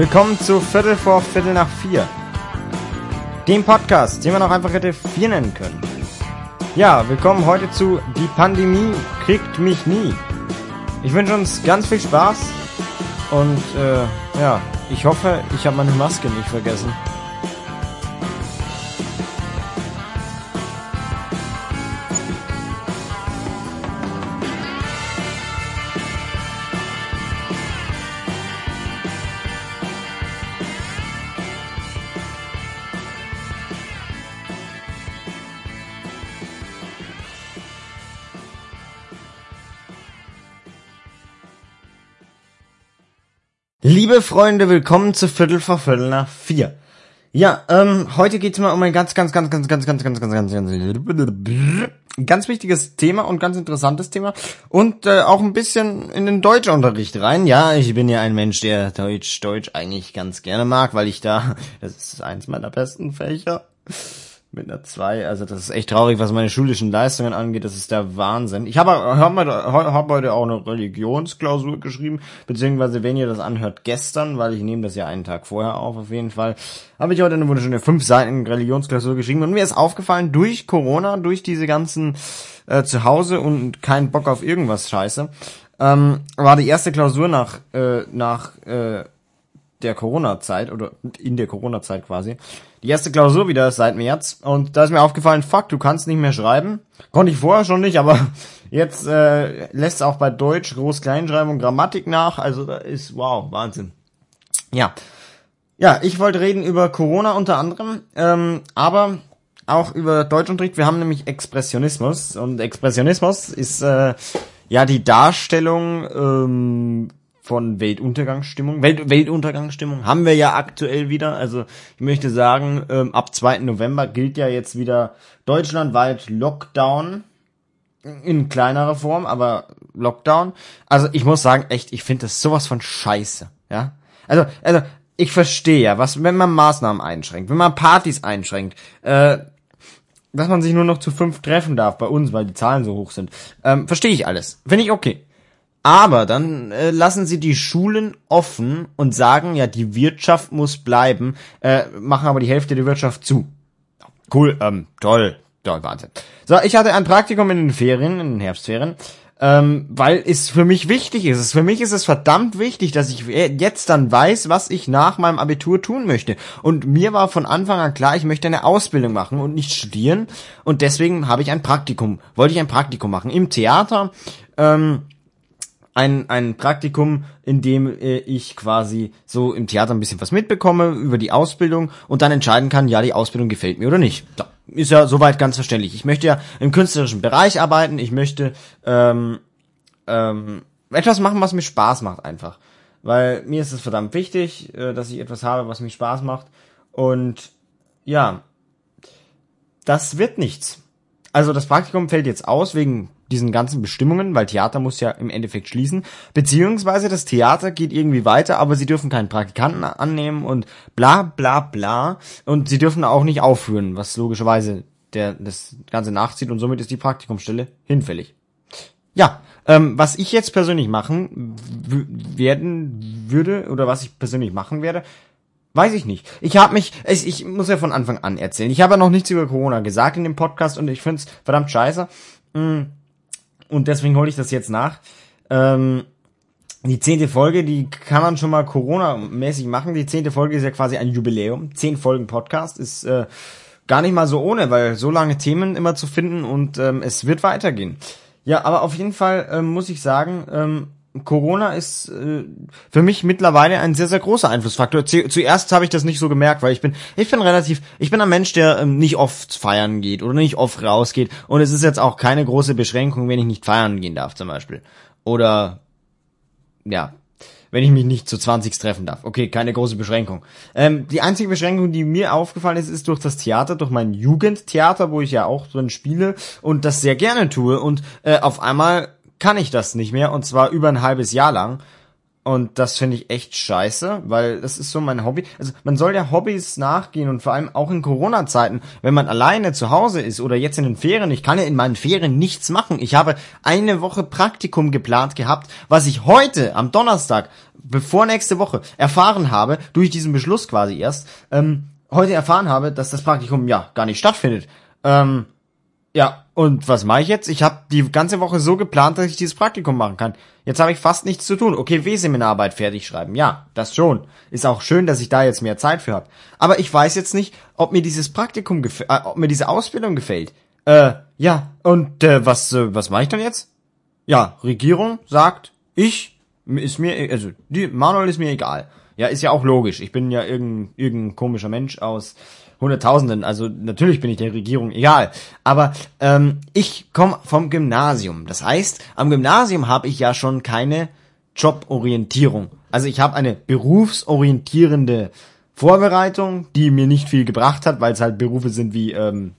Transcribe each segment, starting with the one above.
Willkommen zu Viertel vor Viertel nach vier. Dem Podcast, den man auch einfach hätte vier nennen können. Ja, willkommen heute zu Die Pandemie kriegt mich nie. Ich wünsche uns ganz viel Spaß und äh, ja, ich hoffe, ich habe meine Maske nicht vergessen. Liebe Freunde, willkommen zu Viertel vor Viertel nach vier. Ja, ähm, heute geht's mal um ein ganz, ganz, ganz, ganz, ganz, ganz, ganz, ganz, ganz, ganz, ganz wichtiges Thema und ganz interessantes Thema und äh, auch ein bisschen in den Deutschunterricht rein. Ja, ich bin ja ein Mensch, der Deutsch, Deutsch eigentlich ganz gerne mag, weil ich da, das ist eins meiner besten Fächer mit einer 2. Also das ist echt traurig, was meine schulischen Leistungen angeht. Das ist der Wahnsinn. Ich habe hab, hab heute auch eine Religionsklausur geschrieben, beziehungsweise wenn ihr das anhört, gestern, weil ich nehme das ja einen Tag vorher auf, auf jeden Fall, habe ich heute eine wunderschöne fünf Seiten Religionsklausur geschrieben. Und mir ist aufgefallen, durch Corona, durch diese ganzen äh, Zuhause und kein Bock auf irgendwas Scheiße, ähm, war die erste Klausur nach, äh, nach äh, der Corona-Zeit oder in der Corona-Zeit quasi. Die erste Klausur wieder seit März und da ist mir aufgefallen, fuck, du kannst nicht mehr schreiben. Konnte ich vorher schon nicht, aber jetzt äh, lässt auch bei Deutsch Groß-Kleinschreibung Grammatik nach. Also da ist wow, Wahnsinn. Ja. Ja, ich wollte reden über Corona unter anderem, ähm, aber auch über Deutschunterricht. Wir haben nämlich Expressionismus und Expressionismus ist äh, ja die Darstellung ähm, von Weltuntergangsstimmung. Welt Weltuntergangsstimmung haben wir ja aktuell wieder. Also ich möchte sagen, ähm, ab 2. November gilt ja jetzt wieder deutschlandweit Lockdown. In kleinerer Form, aber Lockdown. Also ich muss sagen, echt, ich finde das sowas von scheiße. Ja. Also, also ich verstehe ja, was, wenn man Maßnahmen einschränkt, wenn man Partys einschränkt, äh, dass man sich nur noch zu fünf treffen darf bei uns, weil die Zahlen so hoch sind. Ähm, verstehe ich alles. Finde ich okay. Aber dann äh, lassen sie die Schulen offen und sagen, ja, die Wirtschaft muss bleiben, äh, machen aber die Hälfte der Wirtschaft zu. Cool, ähm, toll, toll, Wahnsinn. So, ich hatte ein Praktikum in den Ferien, in den Herbstferien, ähm, weil es für mich wichtig ist. Für mich ist es verdammt wichtig, dass ich jetzt dann weiß, was ich nach meinem Abitur tun möchte. Und mir war von Anfang an klar, ich möchte eine Ausbildung machen und nicht studieren. Und deswegen habe ich ein Praktikum, wollte ich ein Praktikum machen im Theater. Ähm, ein, ein Praktikum, in dem äh, ich quasi so im Theater ein bisschen was mitbekomme über die Ausbildung und dann entscheiden kann, ja, die Ausbildung gefällt mir oder nicht. So, ist ja soweit ganz verständlich. Ich möchte ja im künstlerischen Bereich arbeiten, ich möchte ähm, ähm, etwas machen, was mir Spaß macht einfach. Weil mir ist es verdammt wichtig, äh, dass ich etwas habe, was mir Spaß macht. Und ja, das wird nichts. Also das Praktikum fällt jetzt aus wegen diesen ganzen Bestimmungen, weil Theater muss ja im Endeffekt schließen, beziehungsweise das Theater geht irgendwie weiter, aber sie dürfen keinen Praktikanten annehmen und bla bla bla und sie dürfen auch nicht aufführen, was logischerweise der das Ganze nachzieht und somit ist die Praktikumsstelle hinfällig. Ja, ähm, was ich jetzt persönlich machen werden würde oder was ich persönlich machen werde, Weiß ich nicht. Ich habe mich, ich, ich muss ja von Anfang an erzählen. Ich habe ja noch nichts über Corona gesagt in dem Podcast und ich find's verdammt scheiße. Mm und deswegen hole ich das jetzt nach. Ähm, die zehnte Folge, die kann man schon mal Corona-mäßig machen. Die zehnte Folge ist ja quasi ein Jubiläum. Zehn Folgen Podcast ist äh, gar nicht mal so ohne, weil so lange Themen immer zu finden und ähm, es wird weitergehen. Ja, aber auf jeden Fall ähm, muss ich sagen, ähm, Corona ist äh, für mich mittlerweile ein sehr sehr großer Einflussfaktor. Zuerst habe ich das nicht so gemerkt, weil ich bin ich bin relativ ich bin ein Mensch, der ähm, nicht oft feiern geht oder nicht oft rausgeht und es ist jetzt auch keine große Beschränkung, wenn ich nicht feiern gehen darf zum Beispiel oder ja wenn ich mich nicht zu 20 treffen darf. Okay, keine große Beschränkung. Ähm, die einzige Beschränkung, die mir aufgefallen ist, ist durch das Theater, durch mein Jugendtheater, wo ich ja auch drin spiele und das sehr gerne tue und äh, auf einmal kann ich das nicht mehr und zwar über ein halbes Jahr lang. Und das finde ich echt scheiße, weil das ist so mein Hobby. Also man soll ja Hobbys nachgehen und vor allem auch in Corona-Zeiten, wenn man alleine zu Hause ist oder jetzt in den Ferien. Ich kann ja in meinen Ferien nichts machen. Ich habe eine Woche Praktikum geplant gehabt, was ich heute am Donnerstag, bevor nächste Woche, erfahren habe, durch diesen Beschluss quasi erst, ähm, heute erfahren habe, dass das Praktikum ja gar nicht stattfindet. Ähm, ja, und was mache ich jetzt? Ich habe die ganze Woche so geplant, dass ich dieses Praktikum machen kann. Jetzt habe ich fast nichts zu tun. Okay, W-Seminararbeit fertig schreiben. Ja, das schon. Ist auch schön, dass ich da jetzt mehr Zeit für habe. Aber ich weiß jetzt nicht, ob mir dieses Praktikum gefällt, äh, ob mir diese Ausbildung gefällt. Äh, ja, und äh, was äh, was mache ich dann jetzt? Ja, Regierung sagt, ich ist mir also die Manuel ist mir egal. Ja, ist ja auch logisch. Ich bin ja irgendein, irgendein komischer Mensch aus Hunderttausenden. Also natürlich bin ich der Regierung egal. Aber ähm, ich komme vom Gymnasium. Das heißt, am Gymnasium habe ich ja schon keine Joborientierung. Also ich habe eine berufsorientierende Vorbereitung, die mir nicht viel gebracht hat, weil es halt Berufe sind wie, ähm,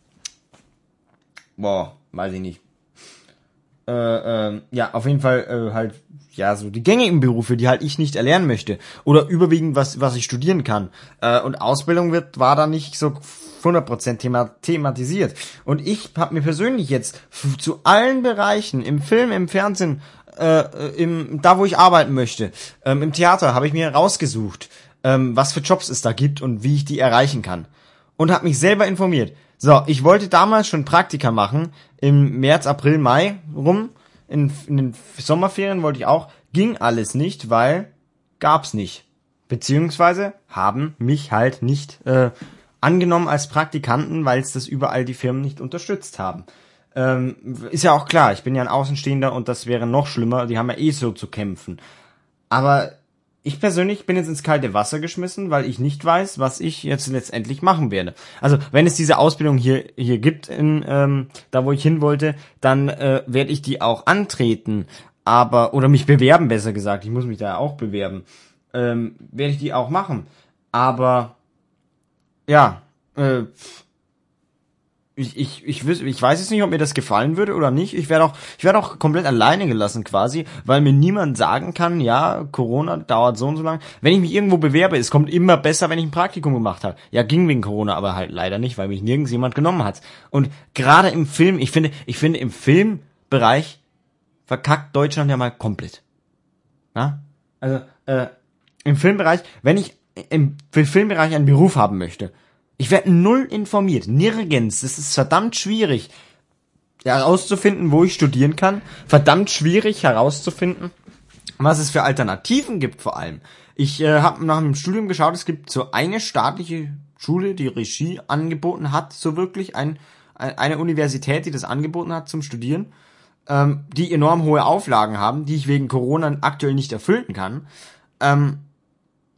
boah, weiß ich nicht. Äh, äh, ja, auf jeden Fall äh, halt ja, so die gängigen Berufe, die halt ich nicht erlernen möchte. Oder überwiegend, was, was ich studieren kann. Äh, und Ausbildung wird, war da nicht so 100% thema, thematisiert. Und ich habe mir persönlich jetzt zu allen Bereichen, im Film, im Fernsehen, äh, im, da wo ich arbeiten möchte, ähm, im Theater, habe ich mir rausgesucht, ähm, was für Jobs es da gibt und wie ich die erreichen kann. Und habe mich selber informiert. So, ich wollte damals schon Praktika machen, im März, April, Mai rum in, in den Sommerferien wollte ich auch, ging alles nicht, weil gab's nicht. Beziehungsweise haben mich halt nicht äh, angenommen als Praktikanten, weil es das überall die Firmen nicht unterstützt haben. Ähm, ist ja auch klar, ich bin ja ein Außenstehender und das wäre noch schlimmer, die haben ja eh so zu kämpfen. Aber ich persönlich bin jetzt ins kalte Wasser geschmissen, weil ich nicht weiß, was ich jetzt letztendlich machen werde. Also wenn es diese Ausbildung hier hier gibt, in, ähm, da wo ich hin wollte, dann äh, werde ich die auch antreten, aber oder mich bewerben, besser gesagt. Ich muss mich da auch bewerben. Ähm, werde ich die auch machen. Aber ja, äh, ich, ich, ich, ich weiß jetzt nicht, ob mir das gefallen würde oder nicht. Ich werde auch, ich werde auch komplett alleine gelassen quasi, weil mir niemand sagen kann, ja, Corona dauert so und so lang. Wenn ich mich irgendwo bewerbe, es kommt immer besser, wenn ich ein Praktikum gemacht habe. Ja, ging wegen Corona, aber halt leider nicht, weil mich nirgends jemand genommen hat. Und gerade im Film, ich finde, ich finde im Filmbereich verkackt Deutschland ja mal komplett. Na? Also, äh, im Filmbereich, wenn ich im Filmbereich einen Beruf haben möchte, ich werde null informiert, nirgends. Es ist verdammt schwierig herauszufinden, wo ich studieren kann. Verdammt schwierig herauszufinden, was es für Alternativen gibt vor allem. Ich äh, habe nach dem Studium geschaut, es gibt so eine staatliche Schule, die Regie angeboten hat, so wirklich ein, eine Universität, die das angeboten hat zum Studieren, ähm, die enorm hohe Auflagen haben, die ich wegen Corona aktuell nicht erfüllen kann. Ähm,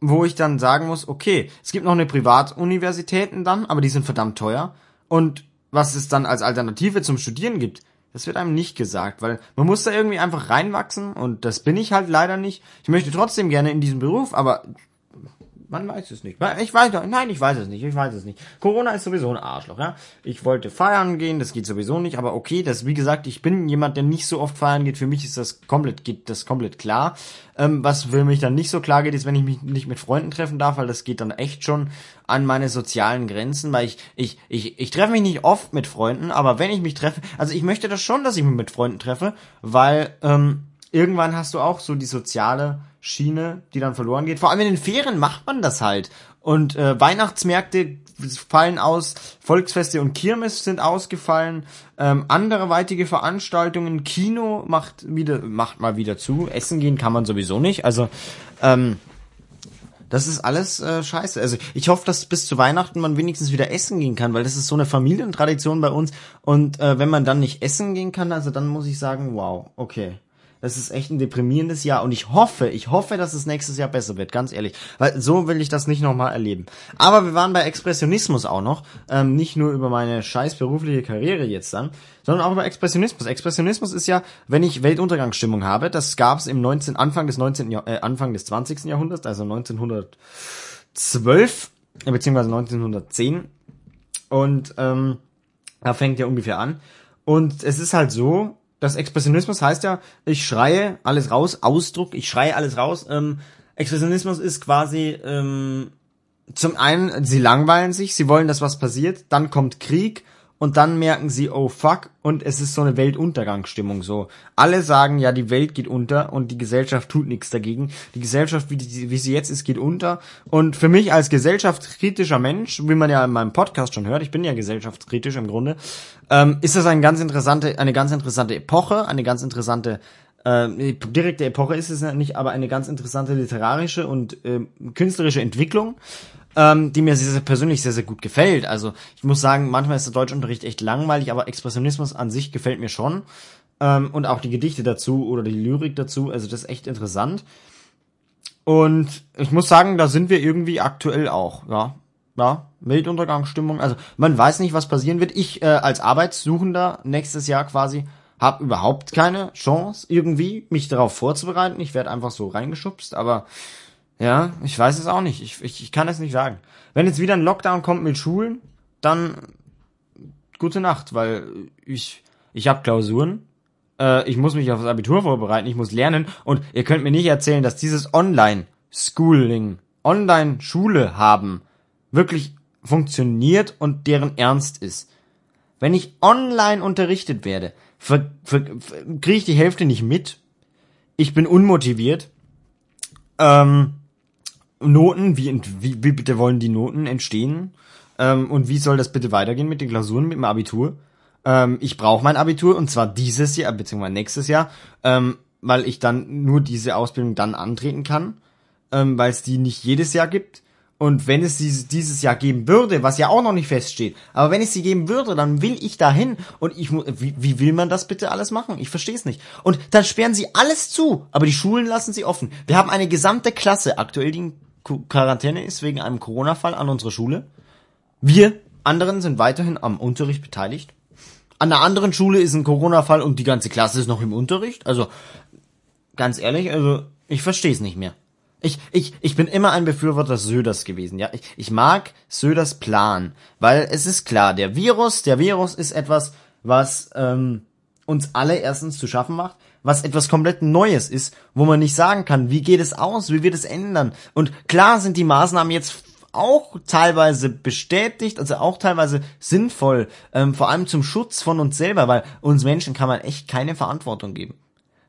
wo ich dann sagen muss, okay, es gibt noch eine Privatuniversitäten dann, aber die sind verdammt teuer. Und was es dann als Alternative zum Studieren gibt, das wird einem nicht gesagt, weil man muss da irgendwie einfach reinwachsen und das bin ich halt leider nicht. Ich möchte trotzdem gerne in diesem Beruf, aber man weiß es nicht. Ich weiß doch, nein, ich weiß es nicht, ich weiß es nicht. Corona ist sowieso ein Arschloch, ja. Ich wollte feiern gehen, das geht sowieso nicht, aber okay, das, wie gesagt, ich bin jemand, der nicht so oft feiern geht. Für mich ist das komplett, geht das komplett klar. Ähm, was für mich dann nicht so klar geht, ist, wenn ich mich nicht mit Freunden treffen darf, weil das geht dann echt schon an meine sozialen Grenzen, weil ich, ich, ich, ich treffe mich nicht oft mit Freunden, aber wenn ich mich treffe, also ich möchte das schon, dass ich mich mit Freunden treffe, weil, ähm, irgendwann hast du auch so die soziale Schiene, die dann verloren geht. Vor allem in den Ferien macht man das halt. Und äh, Weihnachtsmärkte fallen aus, Volksfeste und Kirmes sind ausgefallen, ähm, andere weitige Veranstaltungen, Kino macht wieder, macht mal wieder zu, Essen gehen kann man sowieso nicht. Also ähm, das ist alles äh, scheiße. Also ich hoffe, dass bis zu Weihnachten man wenigstens wieder essen gehen kann, weil das ist so eine Familientradition bei uns. Und äh, wenn man dann nicht essen gehen kann, also dann muss ich sagen, wow, okay. Das ist echt ein deprimierendes Jahr und ich hoffe, ich hoffe, dass es nächstes Jahr besser wird, ganz ehrlich. Weil so will ich das nicht nochmal erleben. Aber wir waren bei Expressionismus auch noch. Ähm, nicht nur über meine scheiß berufliche Karriere jetzt dann, sondern auch über Expressionismus. Expressionismus ist ja, wenn ich Weltuntergangsstimmung habe, das gab es im 19, Anfang des 19. Jahr, äh, Anfang des 20. Jahrhunderts, also 1912, äh, beziehungsweise 1910. Und ähm, da fängt ja ungefähr an. Und es ist halt so, das Expressionismus heißt ja, ich schreie alles raus, Ausdruck, ich schreie alles raus. Ähm, Expressionismus ist quasi ähm, zum einen, sie langweilen sich, sie wollen, dass was passiert, dann kommt Krieg und dann merken sie, oh fuck, und es ist so eine Weltuntergangsstimmung so. Alle sagen ja, die Welt geht unter und die Gesellschaft tut nichts dagegen. Die Gesellschaft, wie, die, wie sie jetzt ist, geht unter. Und für mich als gesellschaftskritischer Mensch, wie man ja in meinem Podcast schon hört, ich bin ja gesellschaftskritisch im Grunde, ähm, ist das eine ganz interessante, eine ganz interessante Epoche, eine ganz interessante äh, direkte Epoche ist es nicht, aber eine ganz interessante literarische und äh, künstlerische Entwicklung, ähm, die mir sehr, sehr persönlich sehr, sehr gut gefällt. Also ich muss sagen, manchmal ist der Deutschunterricht echt langweilig, aber Expressionismus an sich gefällt mir schon. Ähm, und auch die Gedichte dazu oder die Lyrik dazu, also das ist echt interessant. Und ich muss sagen, da sind wir irgendwie aktuell auch, ja. Ja, Weltuntergangsstimmung. Also man weiß nicht, was passieren wird. Ich äh, als Arbeitssuchender nächstes Jahr quasi habe überhaupt keine Chance irgendwie, mich darauf vorzubereiten. Ich werde einfach so reingeschubst, aber ja, ich weiß es auch nicht. Ich, ich, ich kann es nicht sagen. Wenn jetzt wieder ein Lockdown kommt mit Schulen, dann gute Nacht, weil ich, ich habe Klausuren, äh, ich muss mich auf das Abitur vorbereiten, ich muss lernen und ihr könnt mir nicht erzählen, dass dieses Online-Schooling, Online-Schule haben, wirklich funktioniert und deren Ernst ist. Wenn ich online unterrichtet werde, kriege ich die Hälfte nicht mit. Ich bin unmotiviert. Ähm, Noten, wie, wie, wie bitte wollen die Noten entstehen? Ähm, und wie soll das bitte weitergehen mit den Klausuren, mit dem Abitur? Ähm, ich brauche mein Abitur und zwar dieses Jahr, beziehungsweise nächstes Jahr, ähm, weil ich dann nur diese Ausbildung dann antreten kann, ähm, weil es die nicht jedes Jahr gibt. Und wenn es dieses, dieses Jahr geben würde, was ja auch noch nicht feststeht, aber wenn es sie geben würde, dann will ich dahin und ich wie, wie will man das bitte alles machen? Ich verstehe es nicht. Und dann sperren sie alles zu, aber die Schulen lassen sie offen. Wir haben eine gesamte Klasse aktuell, die Quarantäne ist wegen einem Corona-Fall an unserer Schule. Wir anderen sind weiterhin am Unterricht beteiligt. An der anderen Schule ist ein Corona-Fall und die ganze Klasse ist noch im Unterricht. Also ganz ehrlich, also ich verstehe es nicht mehr. Ich, ich, ich bin immer ein Befürworter Söders gewesen, ja. Ich, ich mag Söders Plan, weil es ist klar, der Virus, der Virus ist etwas, was ähm, uns alle erstens zu schaffen macht, was etwas komplett Neues ist, wo man nicht sagen kann, wie geht es aus, wie wird es ändern. Und klar sind die Maßnahmen jetzt auch teilweise bestätigt, also auch teilweise sinnvoll, ähm, vor allem zum Schutz von uns selber, weil uns Menschen kann man echt keine Verantwortung geben.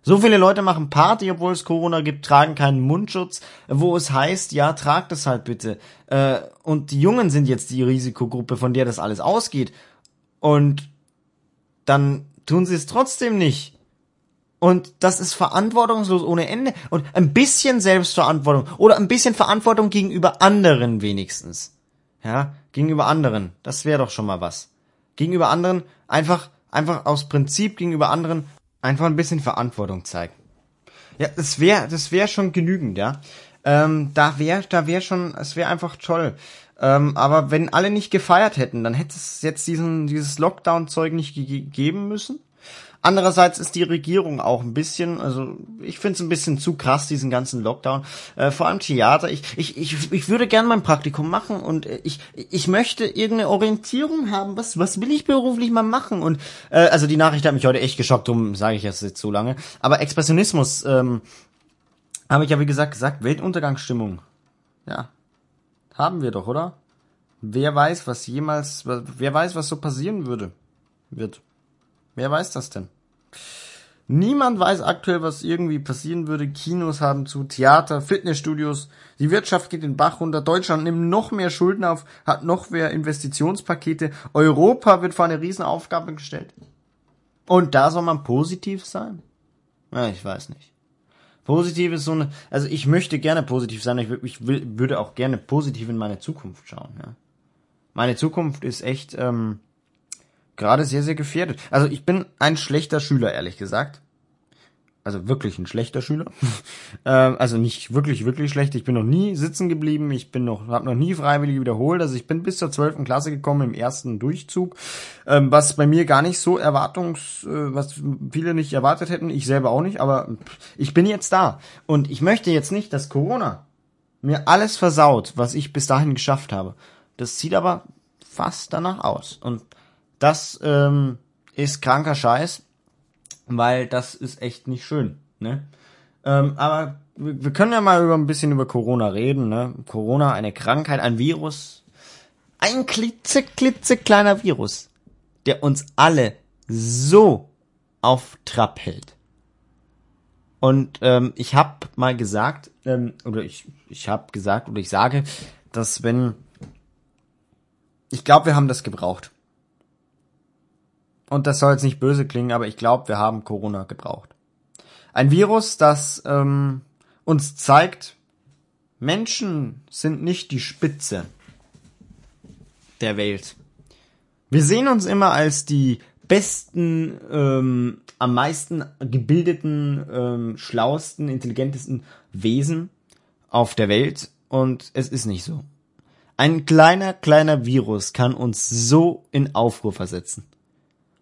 So viele Leute machen Party, obwohl es Corona gibt, tragen keinen Mundschutz, wo es heißt, ja, tragt es halt bitte. Äh, und die Jungen sind jetzt die Risikogruppe, von der das alles ausgeht. Und dann tun sie es trotzdem nicht. Und das ist verantwortungslos ohne Ende. Und ein bisschen Selbstverantwortung oder ein bisschen Verantwortung gegenüber anderen wenigstens. Ja, gegenüber anderen. Das wäre doch schon mal was. Gegenüber anderen einfach, einfach aus Prinzip gegenüber anderen Einfach ein bisschen Verantwortung zeigen. Ja, das wäre das wäre schon genügend, ja. Ähm, da wäre da wäre schon, es wäre einfach toll. Ähm, aber wenn alle nicht gefeiert hätten, dann hätte es jetzt diesen dieses Lockdown-Zeug nicht gegeben müssen. Andererseits ist die Regierung auch ein bisschen, also ich finde es ein bisschen zu krass, diesen ganzen Lockdown. Äh, vor allem Theater. Ich, ich, ich, ich würde gerne mein Praktikum machen und ich, ich möchte irgendeine Orientierung haben. Was, was will ich beruflich mal machen? Und äh, also die Nachricht hat mich heute echt geschockt, um sage ich jetzt so lange. Aber Expressionismus, ähm, habe ich ja wie gesagt gesagt, Weltuntergangsstimmung. Ja. Haben wir doch, oder? Wer weiß, was jemals, wer weiß, was so passieren würde, wird. Wer weiß das denn? Niemand weiß aktuell, was irgendwie passieren würde. Kinos haben zu, Theater, Fitnessstudios. Die Wirtschaft geht den Bach runter. Deutschland nimmt noch mehr Schulden auf, hat noch mehr Investitionspakete. Europa wird vor eine Riesenaufgabe gestellt. Und da soll man positiv sein? Ja, ich weiß nicht. Positiv ist so eine, also ich möchte gerne positiv sein. Ich, ich will, würde auch gerne positiv in meine Zukunft schauen. Ja. Meine Zukunft ist echt, ähm, gerade sehr, sehr gefährdet. Also ich bin ein schlechter Schüler, ehrlich gesagt. Also wirklich ein schlechter Schüler. ähm, also nicht wirklich, wirklich schlecht. Ich bin noch nie sitzen geblieben. Ich bin noch, habe noch nie freiwillig wiederholt. Also ich bin bis zur zwölften Klasse gekommen im ersten Durchzug, ähm, was bei mir gar nicht so erwartungs, äh, was viele nicht erwartet hätten. Ich selber auch nicht. Aber ich bin jetzt da und ich möchte jetzt nicht, dass Corona mir alles versaut, was ich bis dahin geschafft habe. Das sieht aber fast danach aus. Und das ähm, ist kranker Scheiß. weil das ist echt nicht schön. Ne? Ähm, aber wir können ja mal über ein bisschen über Corona reden. Ne? Corona, eine Krankheit, ein Virus, ein klitze, klitze kleiner Virus, der uns alle so auf Trab hält. Und ähm, ich habe mal gesagt, ähm, oder ich, ich habe gesagt, oder ich sage, dass wenn, ich glaube, wir haben das gebraucht. Und das soll jetzt nicht böse klingen, aber ich glaube, wir haben Corona gebraucht. Ein Virus, das ähm, uns zeigt, Menschen sind nicht die Spitze der Welt. Wir sehen uns immer als die besten, ähm, am meisten gebildeten, ähm, schlausten, intelligentesten Wesen auf der Welt und es ist nicht so. Ein kleiner, kleiner Virus kann uns so in Aufruhr versetzen.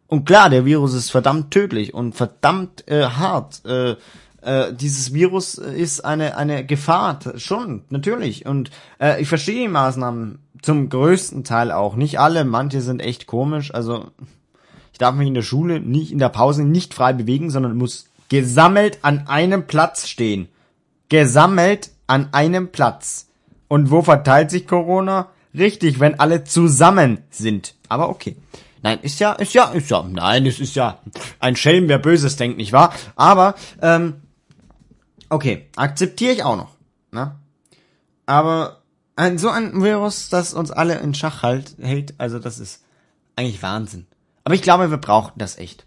Und klar, der Virus ist verdammt tödlich und verdammt äh, hart. Äh, äh, dieses Virus ist eine eine Gefahr, schon natürlich. Und äh, ich verstehe die Maßnahmen zum größten Teil auch. Nicht alle, manche sind echt komisch. Also ich darf mich in der Schule nicht in der Pause nicht frei bewegen, sondern muss gesammelt an einem Platz stehen. Gesammelt an einem Platz. Und wo verteilt sich Corona? Richtig, wenn alle zusammen sind. Aber okay. Nein, ist ja, ist ja, ist ja, nein, es ist ja ein Schelm, wer Böses denkt, nicht wahr? Aber, ähm, okay, akzeptiere ich auch noch. Ne? Aber ein, so ein Virus, das uns alle in Schach halt, hält, also das ist eigentlich Wahnsinn. Aber ich glaube, wir brauchten das echt.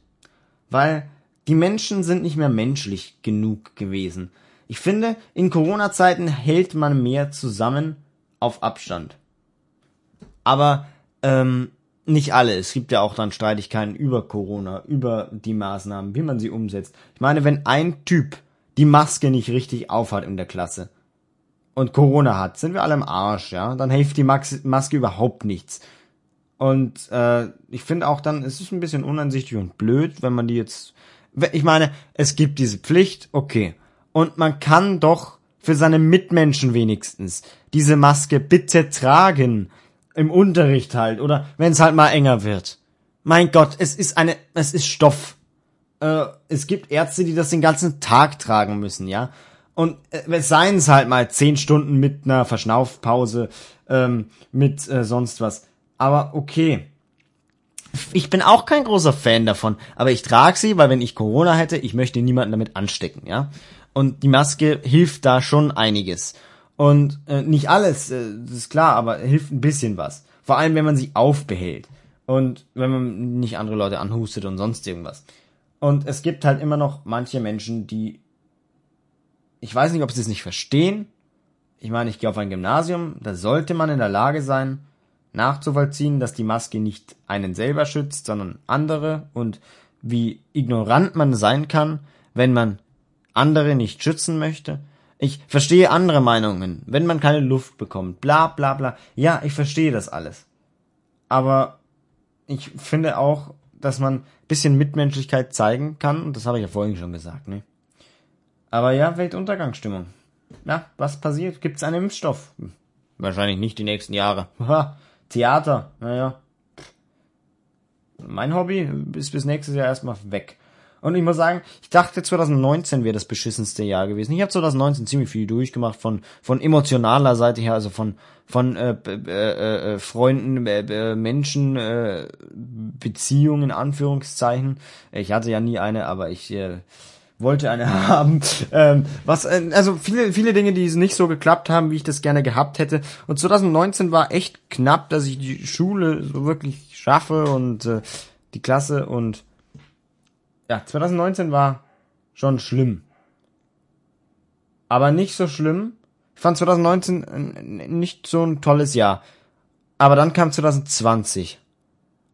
Weil die Menschen sind nicht mehr menschlich genug gewesen. Ich finde, in Corona-Zeiten hält man mehr zusammen auf Abstand. Aber ähm, nicht alle. Es gibt ja auch dann Streitigkeiten über Corona, über die Maßnahmen, wie man sie umsetzt. Ich meine, wenn ein Typ die Maske nicht richtig aufhat in der Klasse und Corona hat, sind wir alle im Arsch, ja? Dann hilft die Maske überhaupt nichts. Und äh, ich finde auch dann, es ist ein bisschen uneinsichtig und blöd, wenn man die jetzt. Ich meine, es gibt diese Pflicht, okay. Und man kann doch für seine Mitmenschen wenigstens diese Maske bitte tragen. Im Unterricht halt. Oder wenn es halt mal enger wird. Mein Gott, es ist eine, es ist Stoff. Äh, es gibt Ärzte, die das den ganzen Tag tragen müssen, ja. Und äh, seien es halt mal zehn Stunden mit einer Verschnaufpause, ähm, mit äh, sonst was. Aber okay. Ich bin auch kein großer Fan davon, aber ich trage sie, weil wenn ich Corona hätte, ich möchte niemanden damit anstecken, ja. Und die Maske hilft da schon einiges. Und äh, nicht alles, äh, das ist klar, aber hilft ein bisschen was. Vor allem, wenn man sie aufbehält. Und wenn man nicht andere Leute anhustet und sonst irgendwas. Und es gibt halt immer noch manche Menschen, die. Ich weiß nicht, ob sie es nicht verstehen. Ich meine, ich gehe auf ein Gymnasium, da sollte man in der Lage sein, nachzuvollziehen, dass die Maske nicht einen selber schützt, sondern andere und wie ignorant man sein kann, wenn man andere nicht schützen möchte ich verstehe andere Meinungen, wenn man keine Luft bekommt, bla bla bla. Ja, ich verstehe das alles. Aber ich finde auch, dass man bisschen Mitmenschlichkeit zeigen kann, und das habe ich ja vorhin schon gesagt, ne? Aber ja, Weltuntergangsstimmung. Ja, was passiert? Gibt's einen Impfstoff? Hm, wahrscheinlich nicht die nächsten Jahre. Theater, naja. Mein Hobby ist bis nächstes Jahr erstmal weg. Und ich muss sagen, ich dachte 2019 wäre das beschissenste Jahr gewesen. Ich habe 2019 ziemlich viel durchgemacht von von emotionaler Seite her, also von von äh, äh, äh, Freunden, äh, äh, Menschen, äh, Beziehungen, Anführungszeichen. Ich hatte ja nie eine, aber ich äh, wollte eine haben. Ähm, was, äh, also viele, viele Dinge, die nicht so geklappt haben, wie ich das gerne gehabt hätte. Und 2019 war echt knapp, dass ich die Schule so wirklich schaffe und äh, die Klasse und ja, 2019 war schon schlimm. Aber nicht so schlimm. Ich fand 2019 nicht so ein tolles Jahr. Aber dann kam 2020.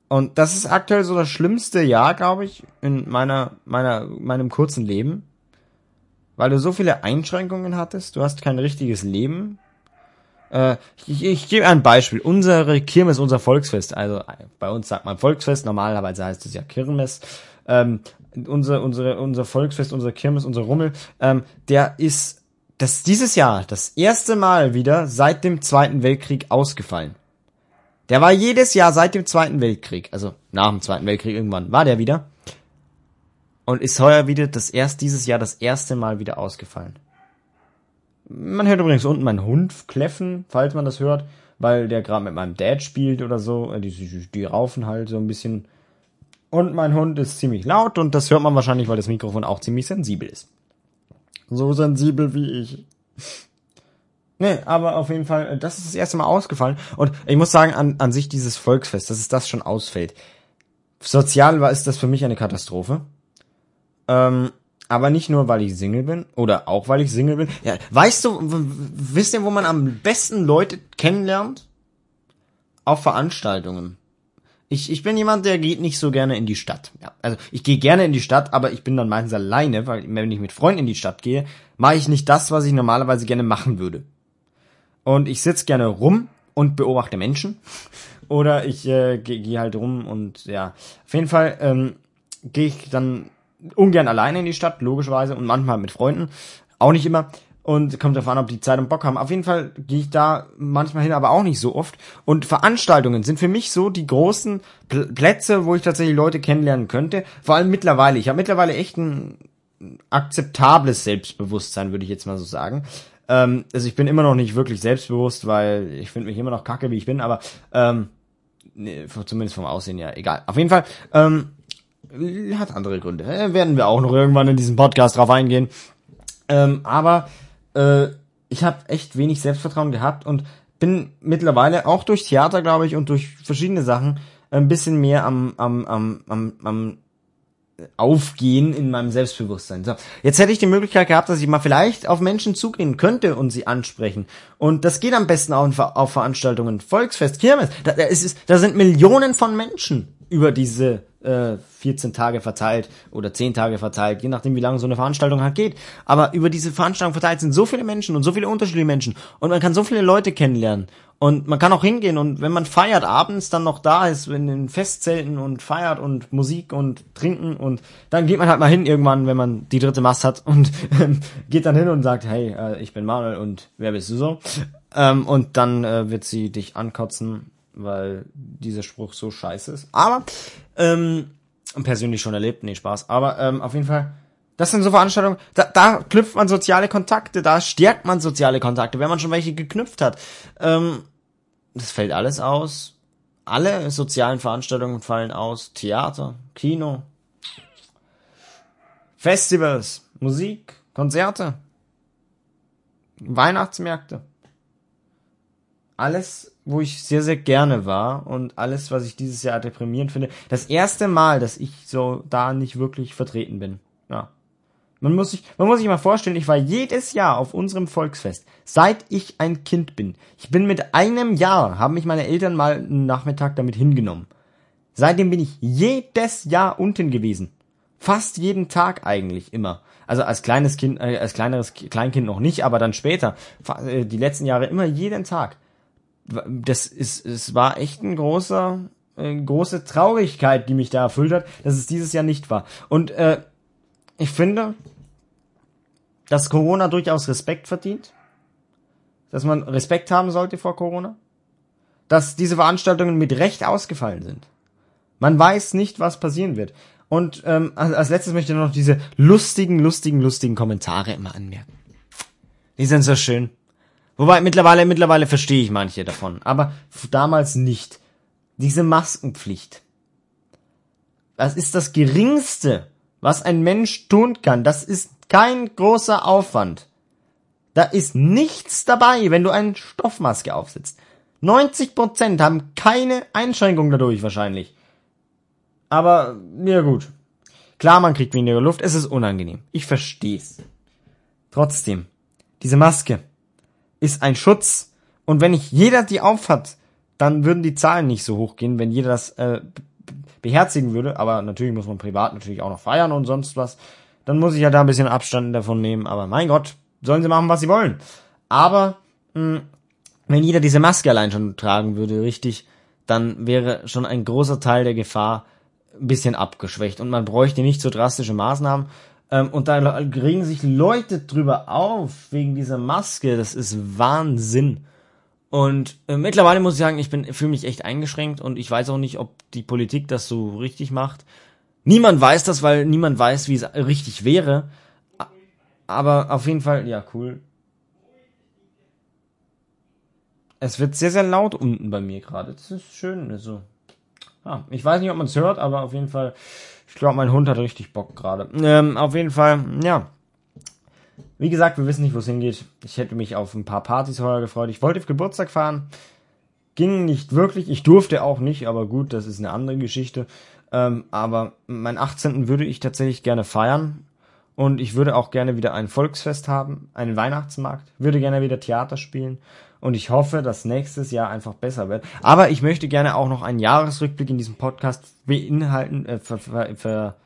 Und das ist aktuell so das schlimmste Jahr, glaube ich, in meiner, meiner, meinem kurzen Leben. Weil du so viele Einschränkungen hattest. Du hast kein richtiges Leben. Äh, ich, ich gebe ein Beispiel. Unsere Kirmes, unser Volksfest. Also bei uns sagt man Volksfest. Normalerweise heißt es ja Kirmes. Ähm, unser, unsere, unser Volksfest, unser Kirmes, unser Rummel, ähm, der ist das dieses Jahr das erste Mal wieder seit dem Zweiten Weltkrieg ausgefallen. Der war jedes Jahr seit dem Zweiten Weltkrieg, also nach dem Zweiten Weltkrieg irgendwann, war der wieder. und ist heuer wieder das erst dieses Jahr das erste Mal wieder ausgefallen. Man hört übrigens unten meinen Hund kläffen, falls man das hört, weil der gerade mit meinem Dad spielt oder so. Die, die, die raufen halt so ein bisschen. Und mein Hund ist ziemlich laut und das hört man wahrscheinlich, weil das Mikrofon auch ziemlich sensibel ist. So sensibel wie ich. Nee, aber auf jeden Fall, das ist das erste Mal ausgefallen. Und ich muss sagen, an, an sich dieses Volksfest, dass es das schon ausfällt. Sozial war ist das für mich eine Katastrophe. Ähm, aber nicht nur, weil ich Single bin oder auch, weil ich Single bin. Ja, weißt du, wisst ihr, wo man am besten Leute kennenlernt? Auf Veranstaltungen. Ich, ich bin jemand, der geht nicht so gerne in die Stadt. Ja, also ich gehe gerne in die Stadt, aber ich bin dann meistens alleine, weil wenn ich mit Freunden in die Stadt gehe, mache ich nicht das, was ich normalerweise gerne machen würde. Und ich sitz gerne rum und beobachte Menschen. Oder ich äh, gehe geh halt rum und ja, auf jeden Fall ähm, gehe ich dann ungern alleine in die Stadt, logischerweise, und manchmal mit Freunden. Auch nicht immer und kommt darauf an, ob die Zeit und Bock haben. Auf jeden Fall gehe ich da manchmal hin, aber auch nicht so oft. Und Veranstaltungen sind für mich so die großen Pl Plätze, wo ich tatsächlich Leute kennenlernen könnte. Vor allem mittlerweile. Ich habe mittlerweile echt ein akzeptables Selbstbewusstsein, würde ich jetzt mal so sagen. Ähm, also ich bin immer noch nicht wirklich selbstbewusst, weil ich finde mich immer noch kacke, wie ich bin, aber ähm, nee, zumindest vom Aussehen ja, egal. Auf jeden Fall, ähm, hat andere Gründe. Äh, werden wir auch noch irgendwann in diesem Podcast drauf eingehen. Ähm, aber äh, ich habe echt wenig Selbstvertrauen gehabt und bin mittlerweile auch durch Theater, glaube ich, und durch verschiedene Sachen ein bisschen mehr am, am, am, am, am Aufgehen in meinem Selbstbewusstsein. So, jetzt hätte ich die Möglichkeit gehabt, dass ich mal vielleicht auf Menschen zugehen könnte und sie ansprechen. Und das geht am besten auch auf Veranstaltungen. Volksfest, Kirmes. Da, da, ist, da sind Millionen von Menschen über diese äh, 14 Tage verteilt oder 10 Tage verteilt, je nachdem, wie lange so eine Veranstaltung halt geht. Aber über diese Veranstaltung verteilt sind so viele Menschen und so viele unterschiedliche Menschen und man kann so viele Leute kennenlernen. Und man kann auch hingehen und wenn man feiert, abends dann noch da ist, in den Festzelten und feiert und Musik und trinken und dann geht man halt mal hin irgendwann, wenn man die dritte Mast hat und ähm, geht dann hin und sagt, hey, äh, ich bin Manuel und wer bist du so? Ähm, und dann äh, wird sie dich ankotzen weil dieser Spruch so scheiße ist. Aber, ähm, persönlich schon erlebt, nee, Spaß. Aber ähm, auf jeden Fall, das sind so Veranstaltungen, da, da knüpft man soziale Kontakte, da stärkt man soziale Kontakte, wenn man schon welche geknüpft hat. Ähm, das fällt alles aus. Alle sozialen Veranstaltungen fallen aus. Theater, Kino, Festivals, Musik, Konzerte, Weihnachtsmärkte. Alles wo ich sehr, sehr gerne war und alles, was ich dieses Jahr deprimierend finde. Das erste Mal, dass ich so da nicht wirklich vertreten bin. Ja. Man muss sich, man muss sich mal vorstellen, ich war jedes Jahr auf unserem Volksfest, seit ich ein Kind bin. Ich bin mit einem Jahr, haben mich meine Eltern mal einen Nachmittag damit hingenommen. Seitdem bin ich jedes Jahr unten gewesen. Fast jeden Tag eigentlich immer. Also als kleines Kind, äh, als kleineres Kleinkind noch nicht, aber dann später. Äh, die letzten Jahre immer jeden Tag das ist, es war echt ein großer, äh, große Traurigkeit, die mich da erfüllt hat, dass es dieses Jahr nicht war. Und äh, ich finde, dass Corona durchaus Respekt verdient, dass man Respekt haben sollte vor Corona, dass diese Veranstaltungen mit Recht ausgefallen sind. Man weiß nicht, was passieren wird. Und ähm, als letztes möchte ich noch diese lustigen, lustigen, lustigen Kommentare immer anmerken. Die sind so schön. Wobei mittlerweile, mittlerweile verstehe ich manche davon, aber damals nicht. Diese Maskenpflicht. Das ist das Geringste, was ein Mensch tun kann. Das ist kein großer Aufwand. Da ist nichts dabei, wenn du eine Stoffmaske aufsetzt. 90% haben keine Einschränkung dadurch wahrscheinlich. Aber, ja gut. Klar, man kriegt weniger Luft, es ist unangenehm. Ich versteh's. Trotzdem, diese Maske ist ein Schutz. Und wenn nicht jeder die aufhat, dann würden die Zahlen nicht so hoch gehen, wenn jeder das äh, beherzigen würde. Aber natürlich muss man privat natürlich auch noch feiern und sonst was. Dann muss ich ja da ein bisschen Abstand davon nehmen. Aber mein Gott, sollen sie machen, was sie wollen. Aber mh, wenn jeder diese Maske allein schon tragen würde, richtig, dann wäre schon ein großer Teil der Gefahr ein bisschen abgeschwächt. Und man bräuchte nicht so drastische Maßnahmen, ähm, und da regen sich Leute drüber auf, wegen dieser Maske. Das ist Wahnsinn. Und äh, mittlerweile muss ich sagen, ich bin fühle mich echt eingeschränkt und ich weiß auch nicht, ob die Politik das so richtig macht. Niemand weiß das, weil niemand weiß, wie es richtig wäre. Aber auf jeden Fall, ja, cool. Es wird sehr, sehr laut unten bei mir gerade. Das ist schön. Also, ja, ich weiß nicht, ob man es hört, aber auf jeden Fall, ich glaube, mein Hund hat richtig Bock gerade. Ähm, auf jeden Fall, ja. Wie gesagt, wir wissen nicht, wo es hingeht. Ich hätte mich auf ein paar Partys heuer gefreut. Ich wollte auf Geburtstag fahren. Ging nicht wirklich. Ich durfte auch nicht, aber gut, das ist eine andere Geschichte. Ähm, aber mein 18. würde ich tatsächlich gerne feiern. Und ich würde auch gerne wieder ein Volksfest haben, einen Weihnachtsmarkt, würde gerne wieder Theater spielen. Und ich hoffe, dass nächstes Jahr einfach besser wird. Aber ich möchte gerne auch noch einen Jahresrückblick in diesem Podcast beinhalten, äh, ver, ver, ver,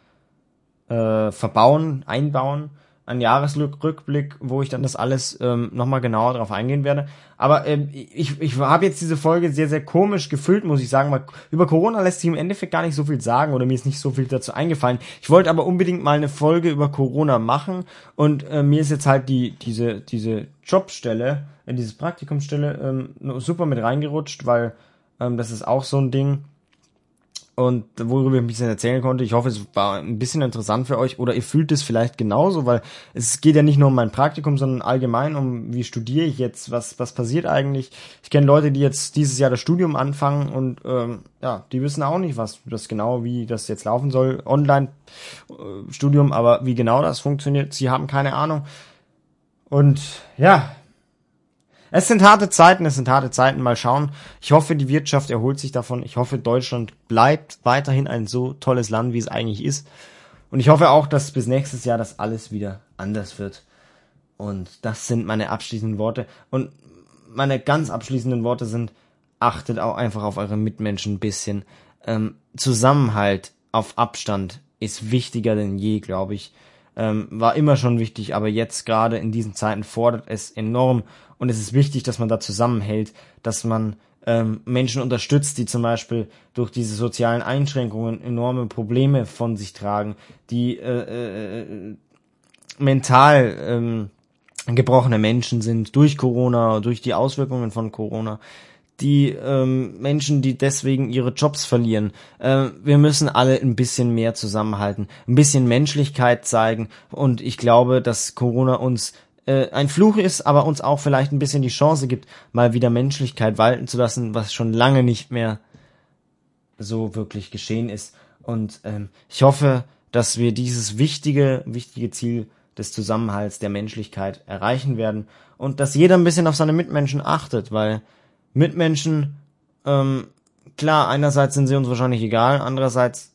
äh, verbauen, einbauen einen Jahresrückblick, wo ich dann das alles ähm, nochmal genauer drauf eingehen werde. Aber ähm, ich, ich habe jetzt diese Folge sehr, sehr komisch gefüllt, muss ich sagen, weil über Corona lässt sich im Endeffekt gar nicht so viel sagen oder mir ist nicht so viel dazu eingefallen. Ich wollte aber unbedingt mal eine Folge über Corona machen und äh, mir ist jetzt halt die diese diese Jobstelle, äh, dieses Praktikumsstelle ähm, super mit reingerutscht, weil ähm, das ist auch so ein Ding und worüber ich ein bisschen erzählen konnte. Ich hoffe, es war ein bisschen interessant für euch oder ihr fühlt es vielleicht genauso, weil es geht ja nicht nur um mein Praktikum, sondern allgemein um, wie studiere ich jetzt, was, was passiert eigentlich. Ich kenne Leute, die jetzt dieses Jahr das Studium anfangen und ähm, ja, die wissen auch nicht, was das genau, wie das jetzt laufen soll, Online-Studium, aber wie genau das funktioniert, sie haben keine Ahnung. Und ja, es sind harte Zeiten, es sind harte Zeiten. Mal schauen. Ich hoffe, die Wirtschaft erholt sich davon. Ich hoffe, Deutschland bleibt weiterhin ein so tolles Land, wie es eigentlich ist. Und ich hoffe auch, dass bis nächstes Jahr das alles wieder anders wird. Und das sind meine abschließenden Worte. Und meine ganz abschließenden Worte sind, achtet auch einfach auf eure Mitmenschen ein bisschen. Ähm, Zusammenhalt auf Abstand ist wichtiger denn je, glaube ich. Ähm, war immer schon wichtig, aber jetzt gerade in diesen Zeiten fordert es enorm und es ist wichtig, dass man da zusammenhält, dass man ähm, Menschen unterstützt, die zum Beispiel durch diese sozialen Einschränkungen enorme Probleme von sich tragen, die äh, äh, mental ähm, gebrochene Menschen sind durch Corona, durch die Auswirkungen von Corona, die ähm, Menschen, die deswegen ihre Jobs verlieren. Äh, wir müssen alle ein bisschen mehr zusammenhalten, ein bisschen Menschlichkeit zeigen und ich glaube, dass Corona uns äh, ein Fluch ist, aber uns auch vielleicht ein bisschen die Chance gibt, mal wieder Menschlichkeit walten zu lassen, was schon lange nicht mehr so wirklich geschehen ist. Und ähm, ich hoffe, dass wir dieses wichtige, wichtige Ziel des Zusammenhalts der Menschlichkeit erreichen werden und dass jeder ein bisschen auf seine Mitmenschen achtet, weil Mitmenschen, ähm, klar, einerseits sind sie uns wahrscheinlich egal, andererseits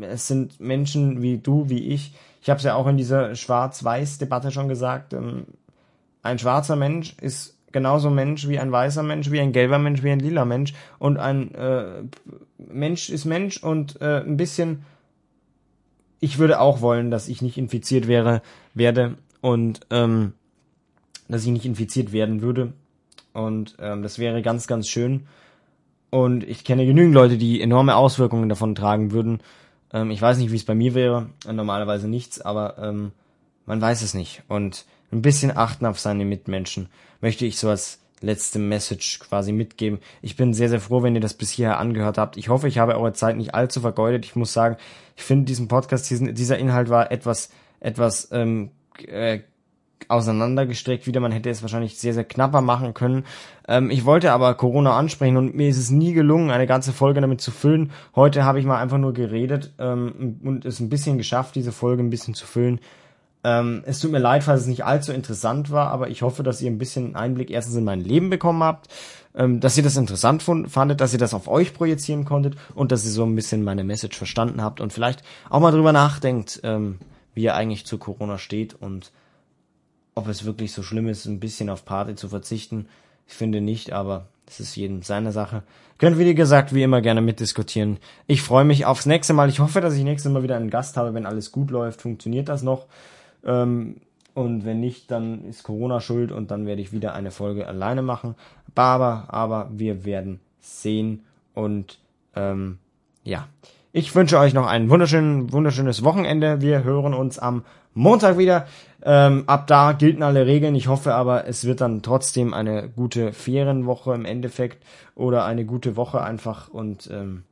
es sind Menschen wie du, wie ich, ich habe es ja auch in dieser Schwarz-Weiß-Debatte schon gesagt, ähm, ein schwarzer Mensch ist genauso Mensch wie ein weißer Mensch, wie ein gelber Mensch, wie ein lila Mensch. Und ein äh, Mensch ist Mensch und äh, ein bisschen, ich würde auch wollen, dass ich nicht infiziert wäre, werde und ähm, dass ich nicht infiziert werden würde. Und ähm, das wäre ganz, ganz schön. Und ich kenne genügend Leute, die enorme Auswirkungen davon tragen würden. Ähm, ich weiß nicht, wie es bei mir wäre. Normalerweise nichts, aber ähm, man weiß es nicht. Und ein bisschen achten auf seine Mitmenschen möchte ich so als letzte Message quasi mitgeben. Ich bin sehr, sehr froh, wenn ihr das bis hierher angehört habt. Ich hoffe, ich habe eure Zeit nicht allzu vergeudet. Ich muss sagen, ich finde diesen Podcast, diesen, dieser Inhalt war etwas, etwas ähm, äh, auseinandergestreckt wieder. Man hätte es wahrscheinlich sehr, sehr knapper machen können. Ähm, ich wollte aber Corona ansprechen und mir ist es nie gelungen, eine ganze Folge damit zu füllen. Heute habe ich mal einfach nur geredet ähm, und es ein bisschen geschafft, diese Folge ein bisschen zu füllen. Ähm, es tut mir leid, falls es nicht allzu interessant war, aber ich hoffe, dass ihr ein bisschen Einblick erstens in mein Leben bekommen habt, ähm, dass ihr das interessant fandet, dass ihr das auf euch projizieren konntet und dass ihr so ein bisschen meine Message verstanden habt und vielleicht auch mal drüber nachdenkt, ähm, wie ihr eigentlich zu Corona steht und ob es wirklich so schlimm ist, ein bisschen auf Party zu verzichten. Ich finde nicht, aber es ist jedem seine Sache. Könnt, wie gesagt, wie immer gerne mitdiskutieren. Ich freue mich aufs nächste Mal. Ich hoffe, dass ich nächstes Mal wieder einen Gast habe, wenn alles gut läuft. Funktioniert das noch? Ähm, und wenn nicht, dann ist Corona schuld und dann werde ich wieder eine Folge alleine machen. Aber, aber wir werden sehen und ähm, ja. Ich wünsche euch noch ein wunderschön, wunderschönes Wochenende. Wir hören uns am Montag wieder. Ähm, ab da gelten alle Regeln. Ich hoffe aber, es wird dann trotzdem eine gute Ferienwoche im Endeffekt oder eine gute Woche einfach und ähm,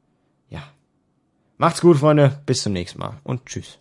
ja. Macht's gut, Freunde. Bis zum nächsten Mal und tschüss.